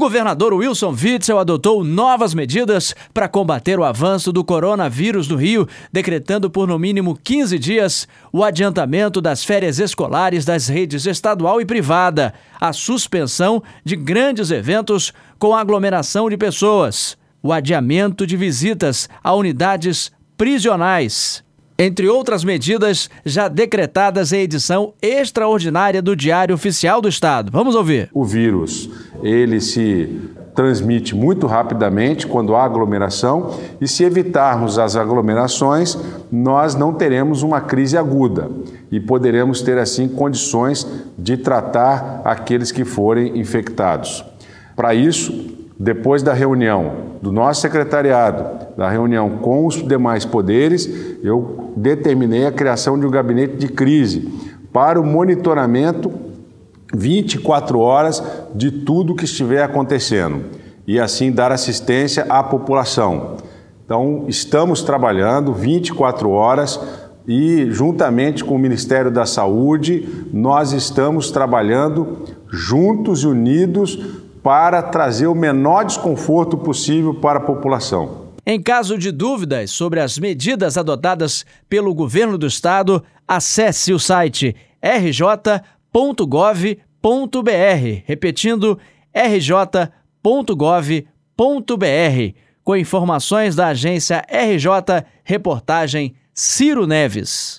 governador Wilson Witzel adotou novas medidas para combater o avanço do coronavírus no Rio, decretando por no mínimo 15 dias o adiantamento das férias escolares das redes estadual e privada, a suspensão de grandes eventos com aglomeração de pessoas, o adiamento de visitas a unidades prisionais entre outras medidas já decretadas em edição extraordinária do Diário Oficial do Estado. Vamos ouvir. O vírus, ele se transmite muito rapidamente quando há aglomeração e se evitarmos as aglomerações, nós não teremos uma crise aguda e poderemos ter assim condições de tratar aqueles que forem infectados. Para isso, depois da reunião do nosso secretariado, da reunião com os demais poderes, eu determinei a criação de um gabinete de crise para o monitoramento 24 horas de tudo que estiver acontecendo e assim dar assistência à população. Então, estamos trabalhando 24 horas e, juntamente com o Ministério da Saúde, nós estamos trabalhando juntos e unidos para trazer o menor desconforto possível para a população. Em caso de dúvidas sobre as medidas adotadas pelo governo do estado, acesse o site rj.gov.br, repetindo rj.gov.br, com informações da agência RJ Reportagem Ciro Neves.